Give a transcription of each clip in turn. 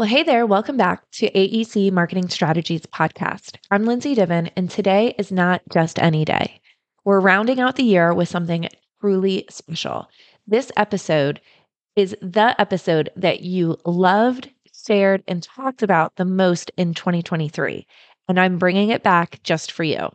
Well, hey there. Welcome back to AEC Marketing Strategies Podcast. I'm Lindsay Diven, and today is not just any day. We're rounding out the year with something truly special. This episode is the episode that you loved, shared, and talked about the most in 2023. And I'm bringing it back just for you.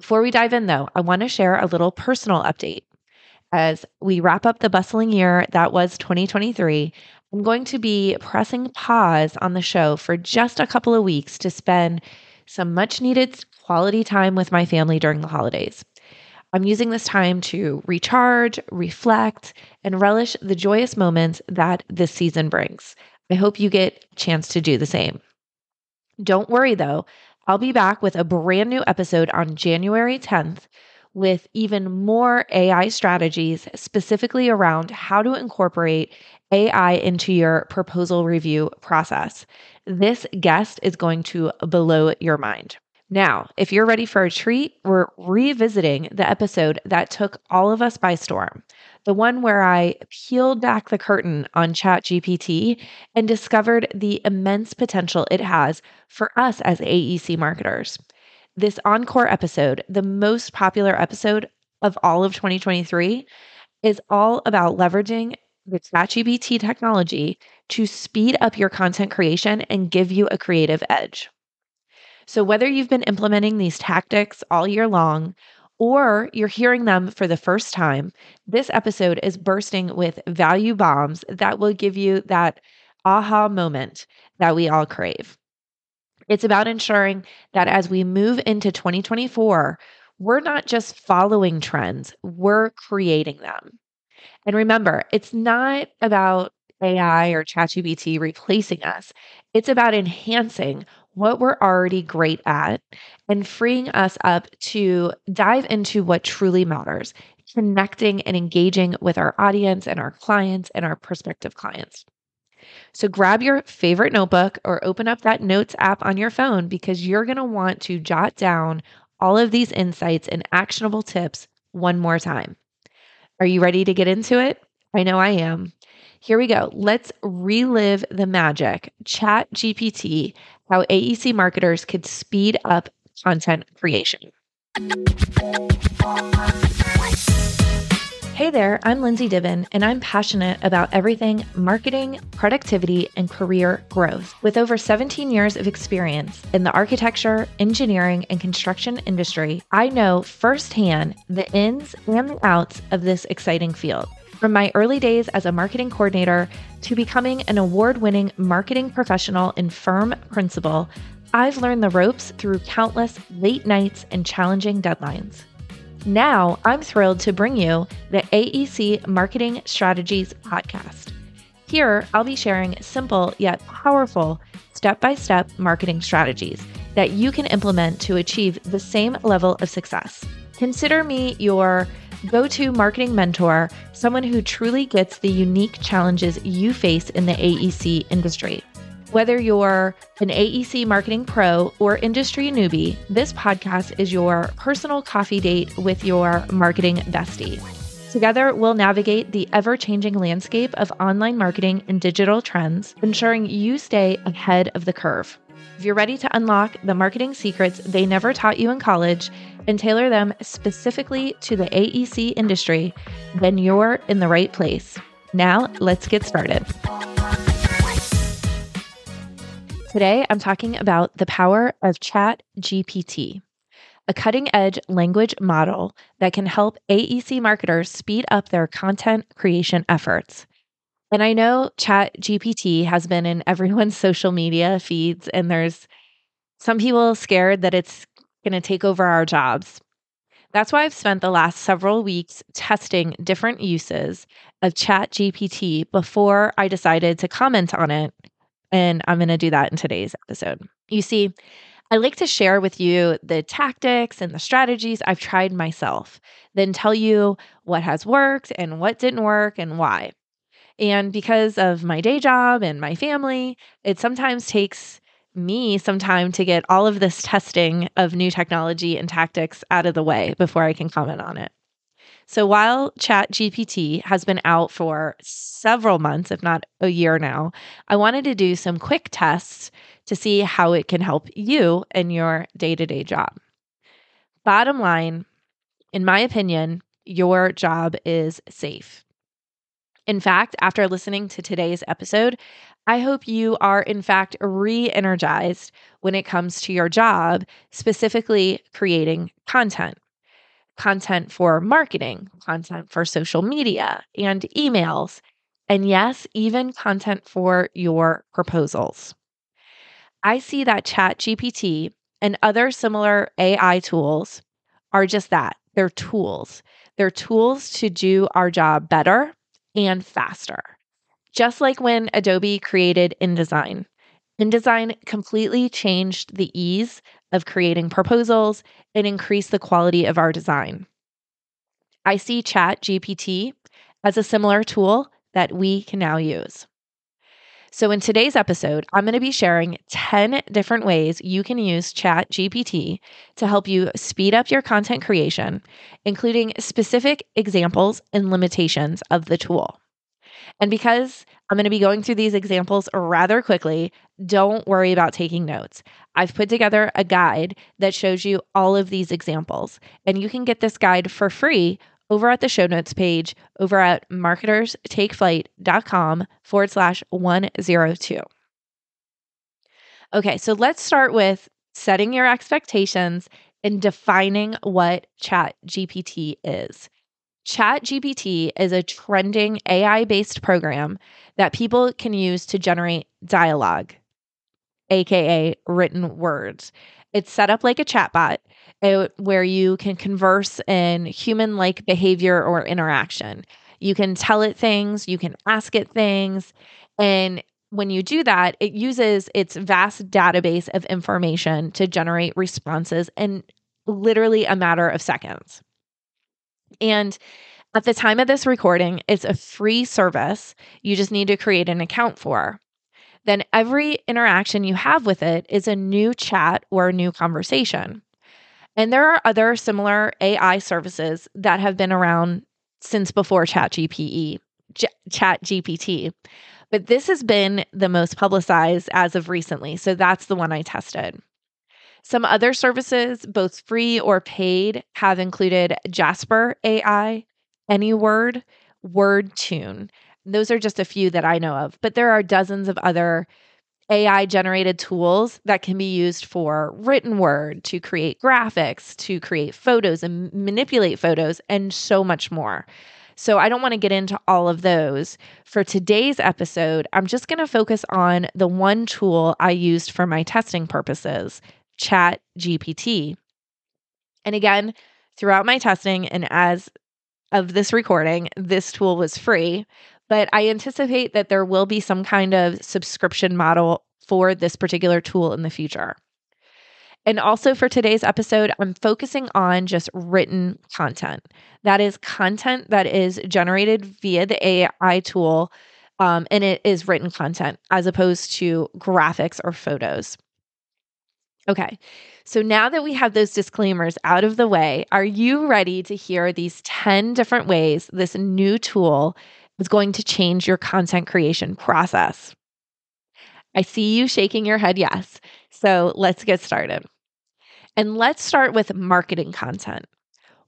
Before we dive in, though, I want to share a little personal update. As we wrap up the bustling year that was 2023, I'm going to be pressing pause on the show for just a couple of weeks to spend some much needed quality time with my family during the holidays. I'm using this time to recharge, reflect, and relish the joyous moments that this season brings. I hope you get a chance to do the same. Don't worry though, I'll be back with a brand new episode on January 10th with even more AI strategies specifically around how to incorporate AI into your proposal review process. This guest is going to blow your mind. Now, if you're ready for a treat, we're revisiting the episode that took all of us by storm. The one where I peeled back the curtain on ChatGPT and discovered the immense potential it has for us as AEC marketers. This encore episode, the most popular episode of all of 2023, is all about leveraging the ChatGPT technology to speed up your content creation and give you a creative edge. So, whether you've been implementing these tactics all year long or you're hearing them for the first time, this episode is bursting with value bombs that will give you that aha moment that we all crave. It's about ensuring that as we move into 2024, we're not just following trends, we're creating them. And remember, it's not about AI or ChatGPT replacing us. It's about enhancing what we're already great at and freeing us up to dive into what truly matters, connecting and engaging with our audience and our clients and our prospective clients. So grab your favorite notebook or open up that notes app on your phone because you're going to want to jot down all of these insights and actionable tips one more time. Are you ready to get into it? I know I am. Here we go. Let's relive the magic. Chat GPT, how AEC marketers could speed up content creation. Hey there, I'm Lindsay Diven, and I'm passionate about everything marketing, productivity, and career growth. With over 17 years of experience in the architecture, engineering, and construction industry, I know firsthand the ins and the outs of this exciting field. From my early days as a marketing coordinator to becoming an award winning marketing professional and firm principal, I've learned the ropes through countless late nights and challenging deadlines. Now, I'm thrilled to bring you the AEC Marketing Strategies Podcast. Here, I'll be sharing simple yet powerful step by step marketing strategies that you can implement to achieve the same level of success. Consider me your go to marketing mentor, someone who truly gets the unique challenges you face in the AEC industry. Whether you're an AEC marketing pro or industry newbie, this podcast is your personal coffee date with your marketing bestie. Together, we'll navigate the ever changing landscape of online marketing and digital trends, ensuring you stay ahead of the curve. If you're ready to unlock the marketing secrets they never taught you in college and tailor them specifically to the AEC industry, then you're in the right place. Now, let's get started. Today, I'm talking about the power of Chat GPT, a cutting edge language model that can help AEC marketers speed up their content creation efforts. And I know Chat GPT has been in everyone's social media feeds, and there's some people scared that it's going to take over our jobs. That's why I've spent the last several weeks testing different uses of Chat GPT before I decided to comment on it and I'm going to do that in today's episode. You see, I like to share with you the tactics and the strategies I've tried myself, then tell you what has worked and what didn't work and why. And because of my day job and my family, it sometimes takes me some time to get all of this testing of new technology and tactics out of the way before I can comment on it. So while ChatGPT has been out for several months, if not a year now, I wanted to do some quick tests to see how it can help you in your day to day job. Bottom line, in my opinion, your job is safe. In fact, after listening to today's episode, I hope you are, in fact, re energized when it comes to your job, specifically creating content content for marketing, content for social media and emails, and yes, even content for your proposals. I see that ChatGPT and other similar AI tools are just that they're tools. They're tools to do our job better and faster. Just like when Adobe created InDesign. InDesign completely changed the ease of creating proposals and increase the quality of our design. I see Chat GPT as a similar tool that we can now use. So, in today's episode, I'm going to be sharing 10 different ways you can use Chat GPT to help you speed up your content creation, including specific examples and limitations of the tool. And because I'm going to be going through these examples rather quickly, don't worry about taking notes. I've put together a guide that shows you all of these examples, and you can get this guide for free over at the show notes page over at marketerstakeflight.com forward slash 102. Okay, so let's start with setting your expectations and defining what Chat GPT is. Chat GPT is a trending AI based program that people can use to generate dialogue, AKA written words. It's set up like a chatbot it, where you can converse in human like behavior or interaction. You can tell it things, you can ask it things. And when you do that, it uses its vast database of information to generate responses in literally a matter of seconds. And at the time of this recording, it's a free service. You just need to create an account for. Then every interaction you have with it is a new chat or a new conversation. And there are other similar AI services that have been around since before ChatGPT, Chat GPT. But this has been the most publicized as of recently. So that's the one I tested. Some other services, both free or paid, have included Jasper AI, AnyWord, WordTune. Those are just a few that I know of, but there are dozens of other AI generated tools that can be used for written word, to create graphics, to create photos and manipulate photos, and so much more. So, I don't want to get into all of those. For today's episode, I'm just going to focus on the one tool I used for my testing purposes Chat GPT. And again, throughout my testing and as of this recording, this tool was free, but I anticipate that there will be some kind of subscription model for this particular tool in the future. And also for today's episode, I'm focusing on just written content. That is content that is generated via the AI tool, um, and it is written content as opposed to graphics or photos. Okay, so now that we have those disclaimers out of the way, are you ready to hear these 10 different ways this new tool is going to change your content creation process. I see you shaking your head yes. So let's get started. And let's start with marketing content.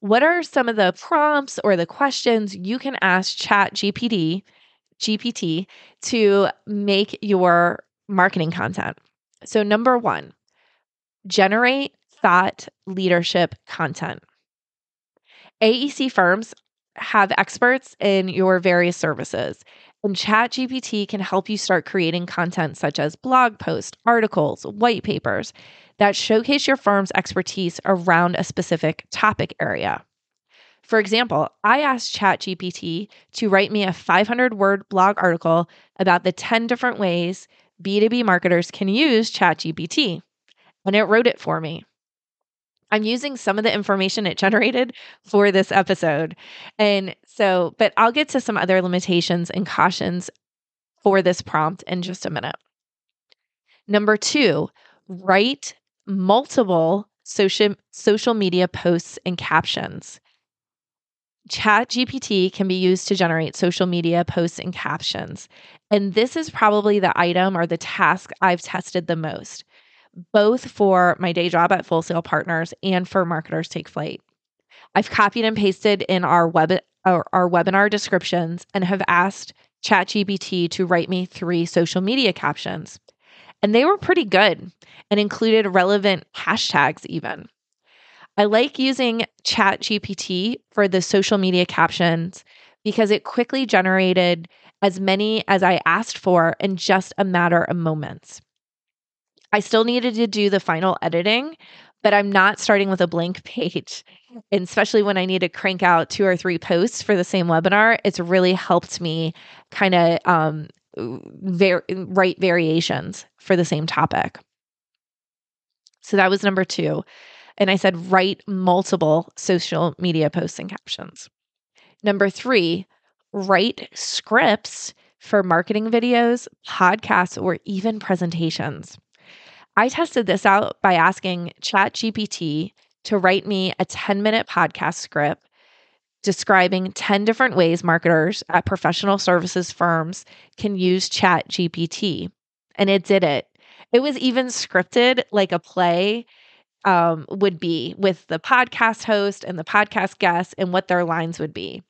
What are some of the prompts or the questions you can ask Chat GPT, GPT to make your marketing content? So number 1, generate thought leadership content. AEC firms have experts in your various services. And ChatGPT can help you start creating content such as blog posts, articles, white papers that showcase your firm's expertise around a specific topic area. For example, I asked ChatGPT to write me a 500 word blog article about the 10 different ways B2B marketers can use ChatGPT, and it wrote it for me. I'm using some of the information it generated for this episode. And so, but I'll get to some other limitations and cautions for this prompt in just a minute. Number two, write multiple social social media posts and captions. Chat GPT can be used to generate social media posts and captions. And this is probably the item or the task I've tested the most, both for my day job at Full Sail Partners and for Marketers Take Flight. I've copied and pasted in our web our, our webinar descriptions and have asked ChatGPT to write me three social media captions. And they were pretty good and included relevant hashtags even. I like using ChatGPT for the social media captions because it quickly generated as many as I asked for in just a matter of moments. I still needed to do the final editing, but I'm not starting with a blank page. And especially when I need to crank out two or three posts for the same webinar, it's really helped me kind of um, write variations for the same topic. So that was number two. And I said, write multiple social media posts and captions. Number three, write scripts for marketing videos, podcasts, or even presentations. I tested this out by asking ChatGPT to write me a 10 minute podcast script describing 10 different ways marketers at professional services firms can use ChatGPT. And it did it. It was even scripted like a play um, would be with the podcast host and the podcast guest and what their lines would be.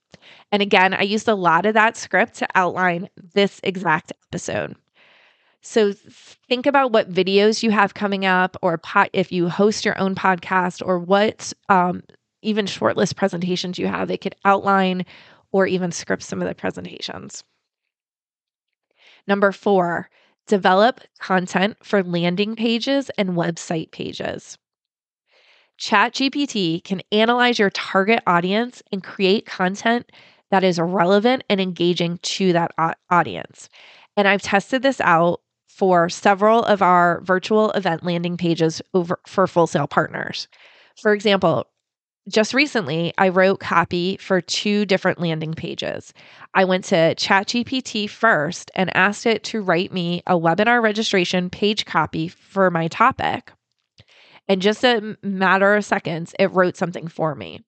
And again, I used a lot of that script to outline this exact episode. So think about what videos you have coming up, or po- if you host your own podcast, or what um, even shortlist presentations you have. They could outline or even script some of the presentations. Number four, develop content for landing pages and website pages. ChatGPT can analyze your target audience and create content that is relevant and engaging to that audience. And I've tested this out for several of our virtual event landing pages over for Full Sail Partners. For example, just recently, I wrote copy for two different landing pages. I went to ChatGPT first and asked it to write me a webinar registration page copy for my topic. And just a matter of seconds, it wrote something for me.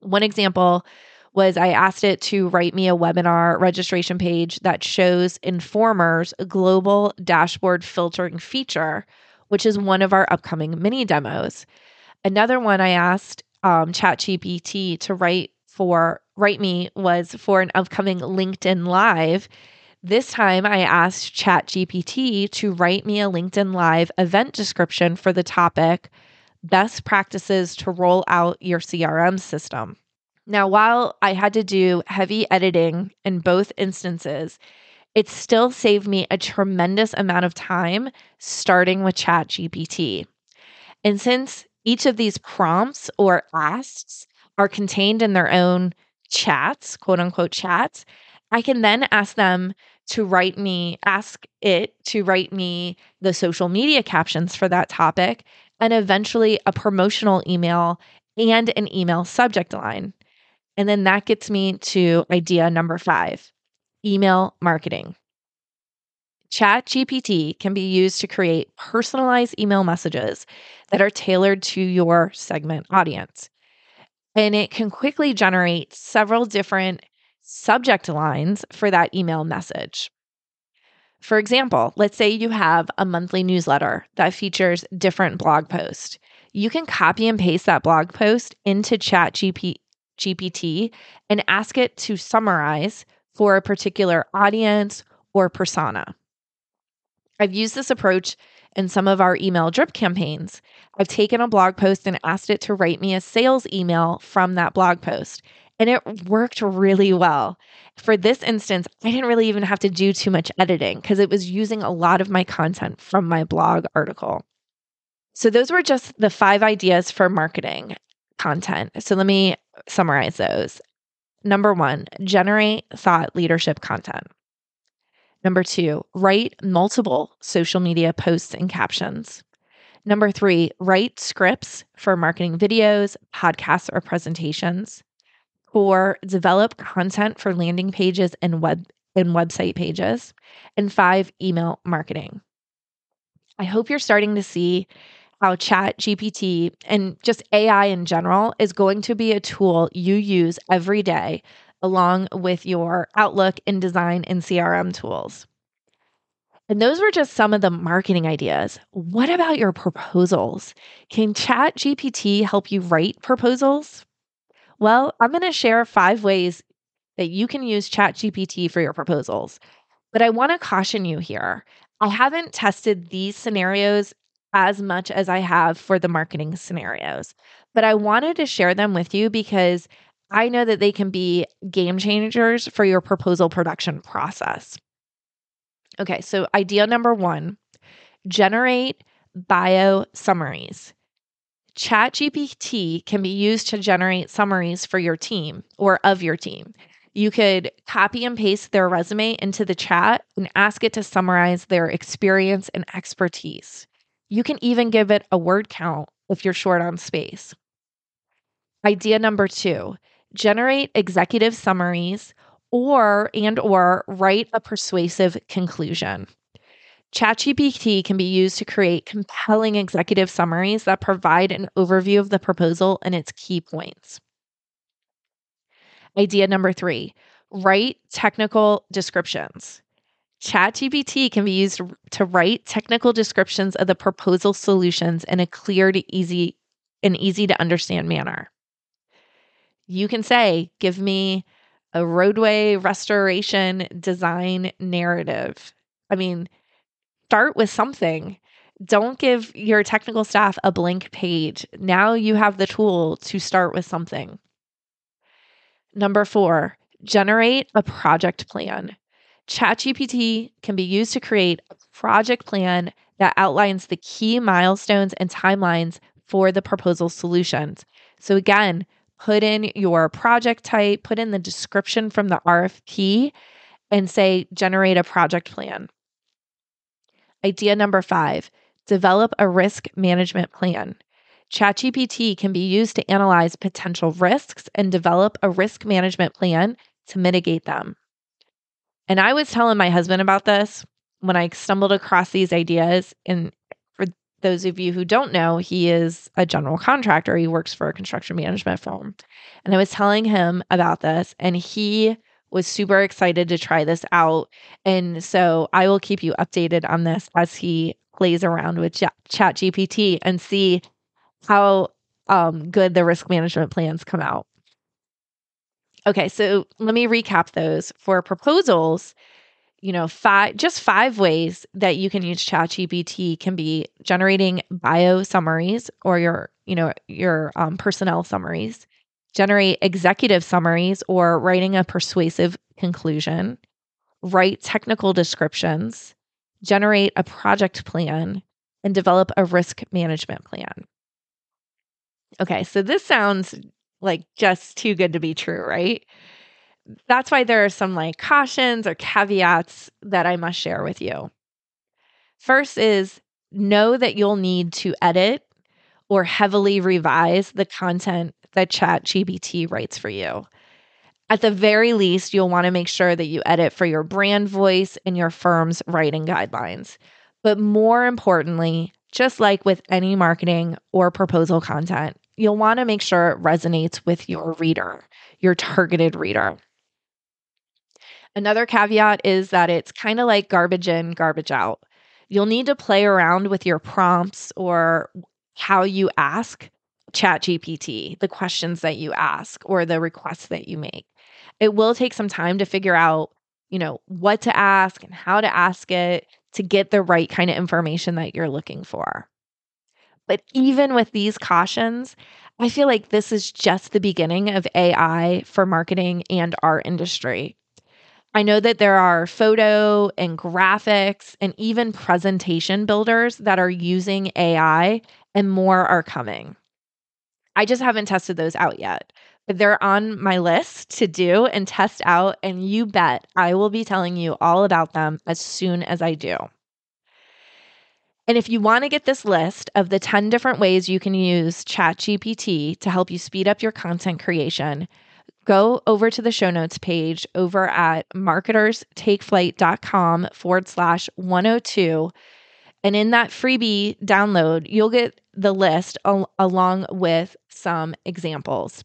One example was I asked it to write me a webinar registration page that shows Informer's global dashboard filtering feature, which is one of our upcoming mini demos. Another one I asked um, ChatGPT to write for write me was for an upcoming LinkedIn Live. This time I asked ChatGPT to write me a LinkedIn Live event description for the topic best practices to roll out your CRM system. Now, while I had to do heavy editing in both instances, it still saved me a tremendous amount of time starting with ChatGPT. And since each of these prompts or asks are contained in their own chats, quote unquote chats. I can then ask them to write me, ask it to write me the social media captions for that topic and eventually a promotional email and an email subject line. And then that gets me to idea number five email marketing. Chat GPT can be used to create personalized email messages that are tailored to your segment audience. And it can quickly generate several different subject lines for that email message. For example, let's say you have a monthly newsletter that features different blog posts. You can copy and paste that blog post into Chat GPT and ask it to summarize for a particular audience or persona. I've used this approach in some of our email drip campaigns. I've taken a blog post and asked it to write me a sales email from that blog post. And it worked really well. For this instance, I didn't really even have to do too much editing because it was using a lot of my content from my blog article. So, those were just the five ideas for marketing content. So, let me summarize those. Number one, generate thought leadership content. Number two, write multiple social media posts and captions. Number three, write scripts for marketing videos, podcasts, or presentations. Four, develop content for landing pages and web and website pages. And five, email marketing. I hope you're starting to see how Chat GPT and just AI in general is going to be a tool you use every day along with your Outlook, InDesign and CRM tools. And those were just some of the marketing ideas. What about your proposals? Can Chat GPT help you write proposals? Well, I'm going to share five ways that you can use Chat GPT for your proposals. But I want to caution you here. I haven't tested these scenarios as much as I have for the marketing scenarios, but I wanted to share them with you because I know that they can be game changers for your proposal production process. Okay, so idea number one generate bio summaries. ChatGPT can be used to generate summaries for your team or of your team. You could copy and paste their resume into the chat and ask it to summarize their experience and expertise. You can even give it a word count if you're short on space. Idea number 2, generate executive summaries or and or write a persuasive conclusion. ChatGPT can be used to create compelling executive summaries that provide an overview of the proposal and its key points. Idea number 3, write technical descriptions. ChatGPT can be used to write technical descriptions of the proposal solutions in a clear to easy and easy to understand manner. You can say, give me a roadway restoration design narrative. I mean, start with something. Don't give your technical staff a blank page. Now you have the tool to start with something. Number four, generate a project plan. ChatGPT can be used to create a project plan that outlines the key milestones and timelines for the proposal solutions. So, again, put in your project type, put in the description from the RFP, and say, generate a project plan. Idea number five develop a risk management plan. ChatGPT can be used to analyze potential risks and develop a risk management plan to mitigate them. And I was telling my husband about this when I stumbled across these ideas. And for those of you who don't know, he is a general contractor. He works for a construction management firm. And I was telling him about this, and he was super excited to try this out. And so I will keep you updated on this as he plays around with Chat GPT and see how um, good the risk management plans come out. Okay, so let me recap those. For proposals, you know, five just five ways that you can use ChatGPT can be generating bio summaries or your, you know, your um, personnel summaries, generate executive summaries or writing a persuasive conclusion, write technical descriptions, generate a project plan, and develop a risk management plan. Okay, so this sounds like just too good to be true, right? That's why there are some like cautions or caveats that I must share with you. First is know that you'll need to edit or heavily revise the content that ChatGPT writes for you. At the very least, you'll want to make sure that you edit for your brand voice and your firm's writing guidelines. But more importantly, just like with any marketing or proposal content, you'll want to make sure it resonates with your reader, your targeted reader. Another caveat is that it's kind of like garbage in, garbage out. You'll need to play around with your prompts or how you ask ChatGPT, the questions that you ask or the requests that you make. It will take some time to figure out, you know, what to ask and how to ask it to get the right kind of information that you're looking for. But even with these cautions, I feel like this is just the beginning of AI for marketing and our industry. I know that there are photo and graphics and even presentation builders that are using AI, and more are coming. I just haven't tested those out yet, but they're on my list to do and test out. And you bet I will be telling you all about them as soon as I do. And if you want to get this list of the 10 different ways you can use ChatGPT to help you speed up your content creation, go over to the show notes page over at marketerstakeflight.com forward slash 102. And in that freebie download, you'll get the list al- along with some examples.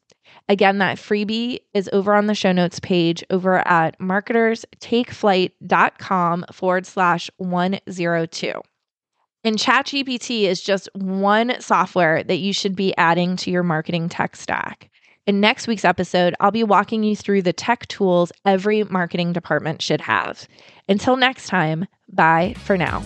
Again, that freebie is over on the show notes page over at marketerstakeflight.com forward slash 102. And ChatGPT is just one software that you should be adding to your marketing tech stack. In next week's episode, I'll be walking you through the tech tools every marketing department should have. Until next time, bye for now.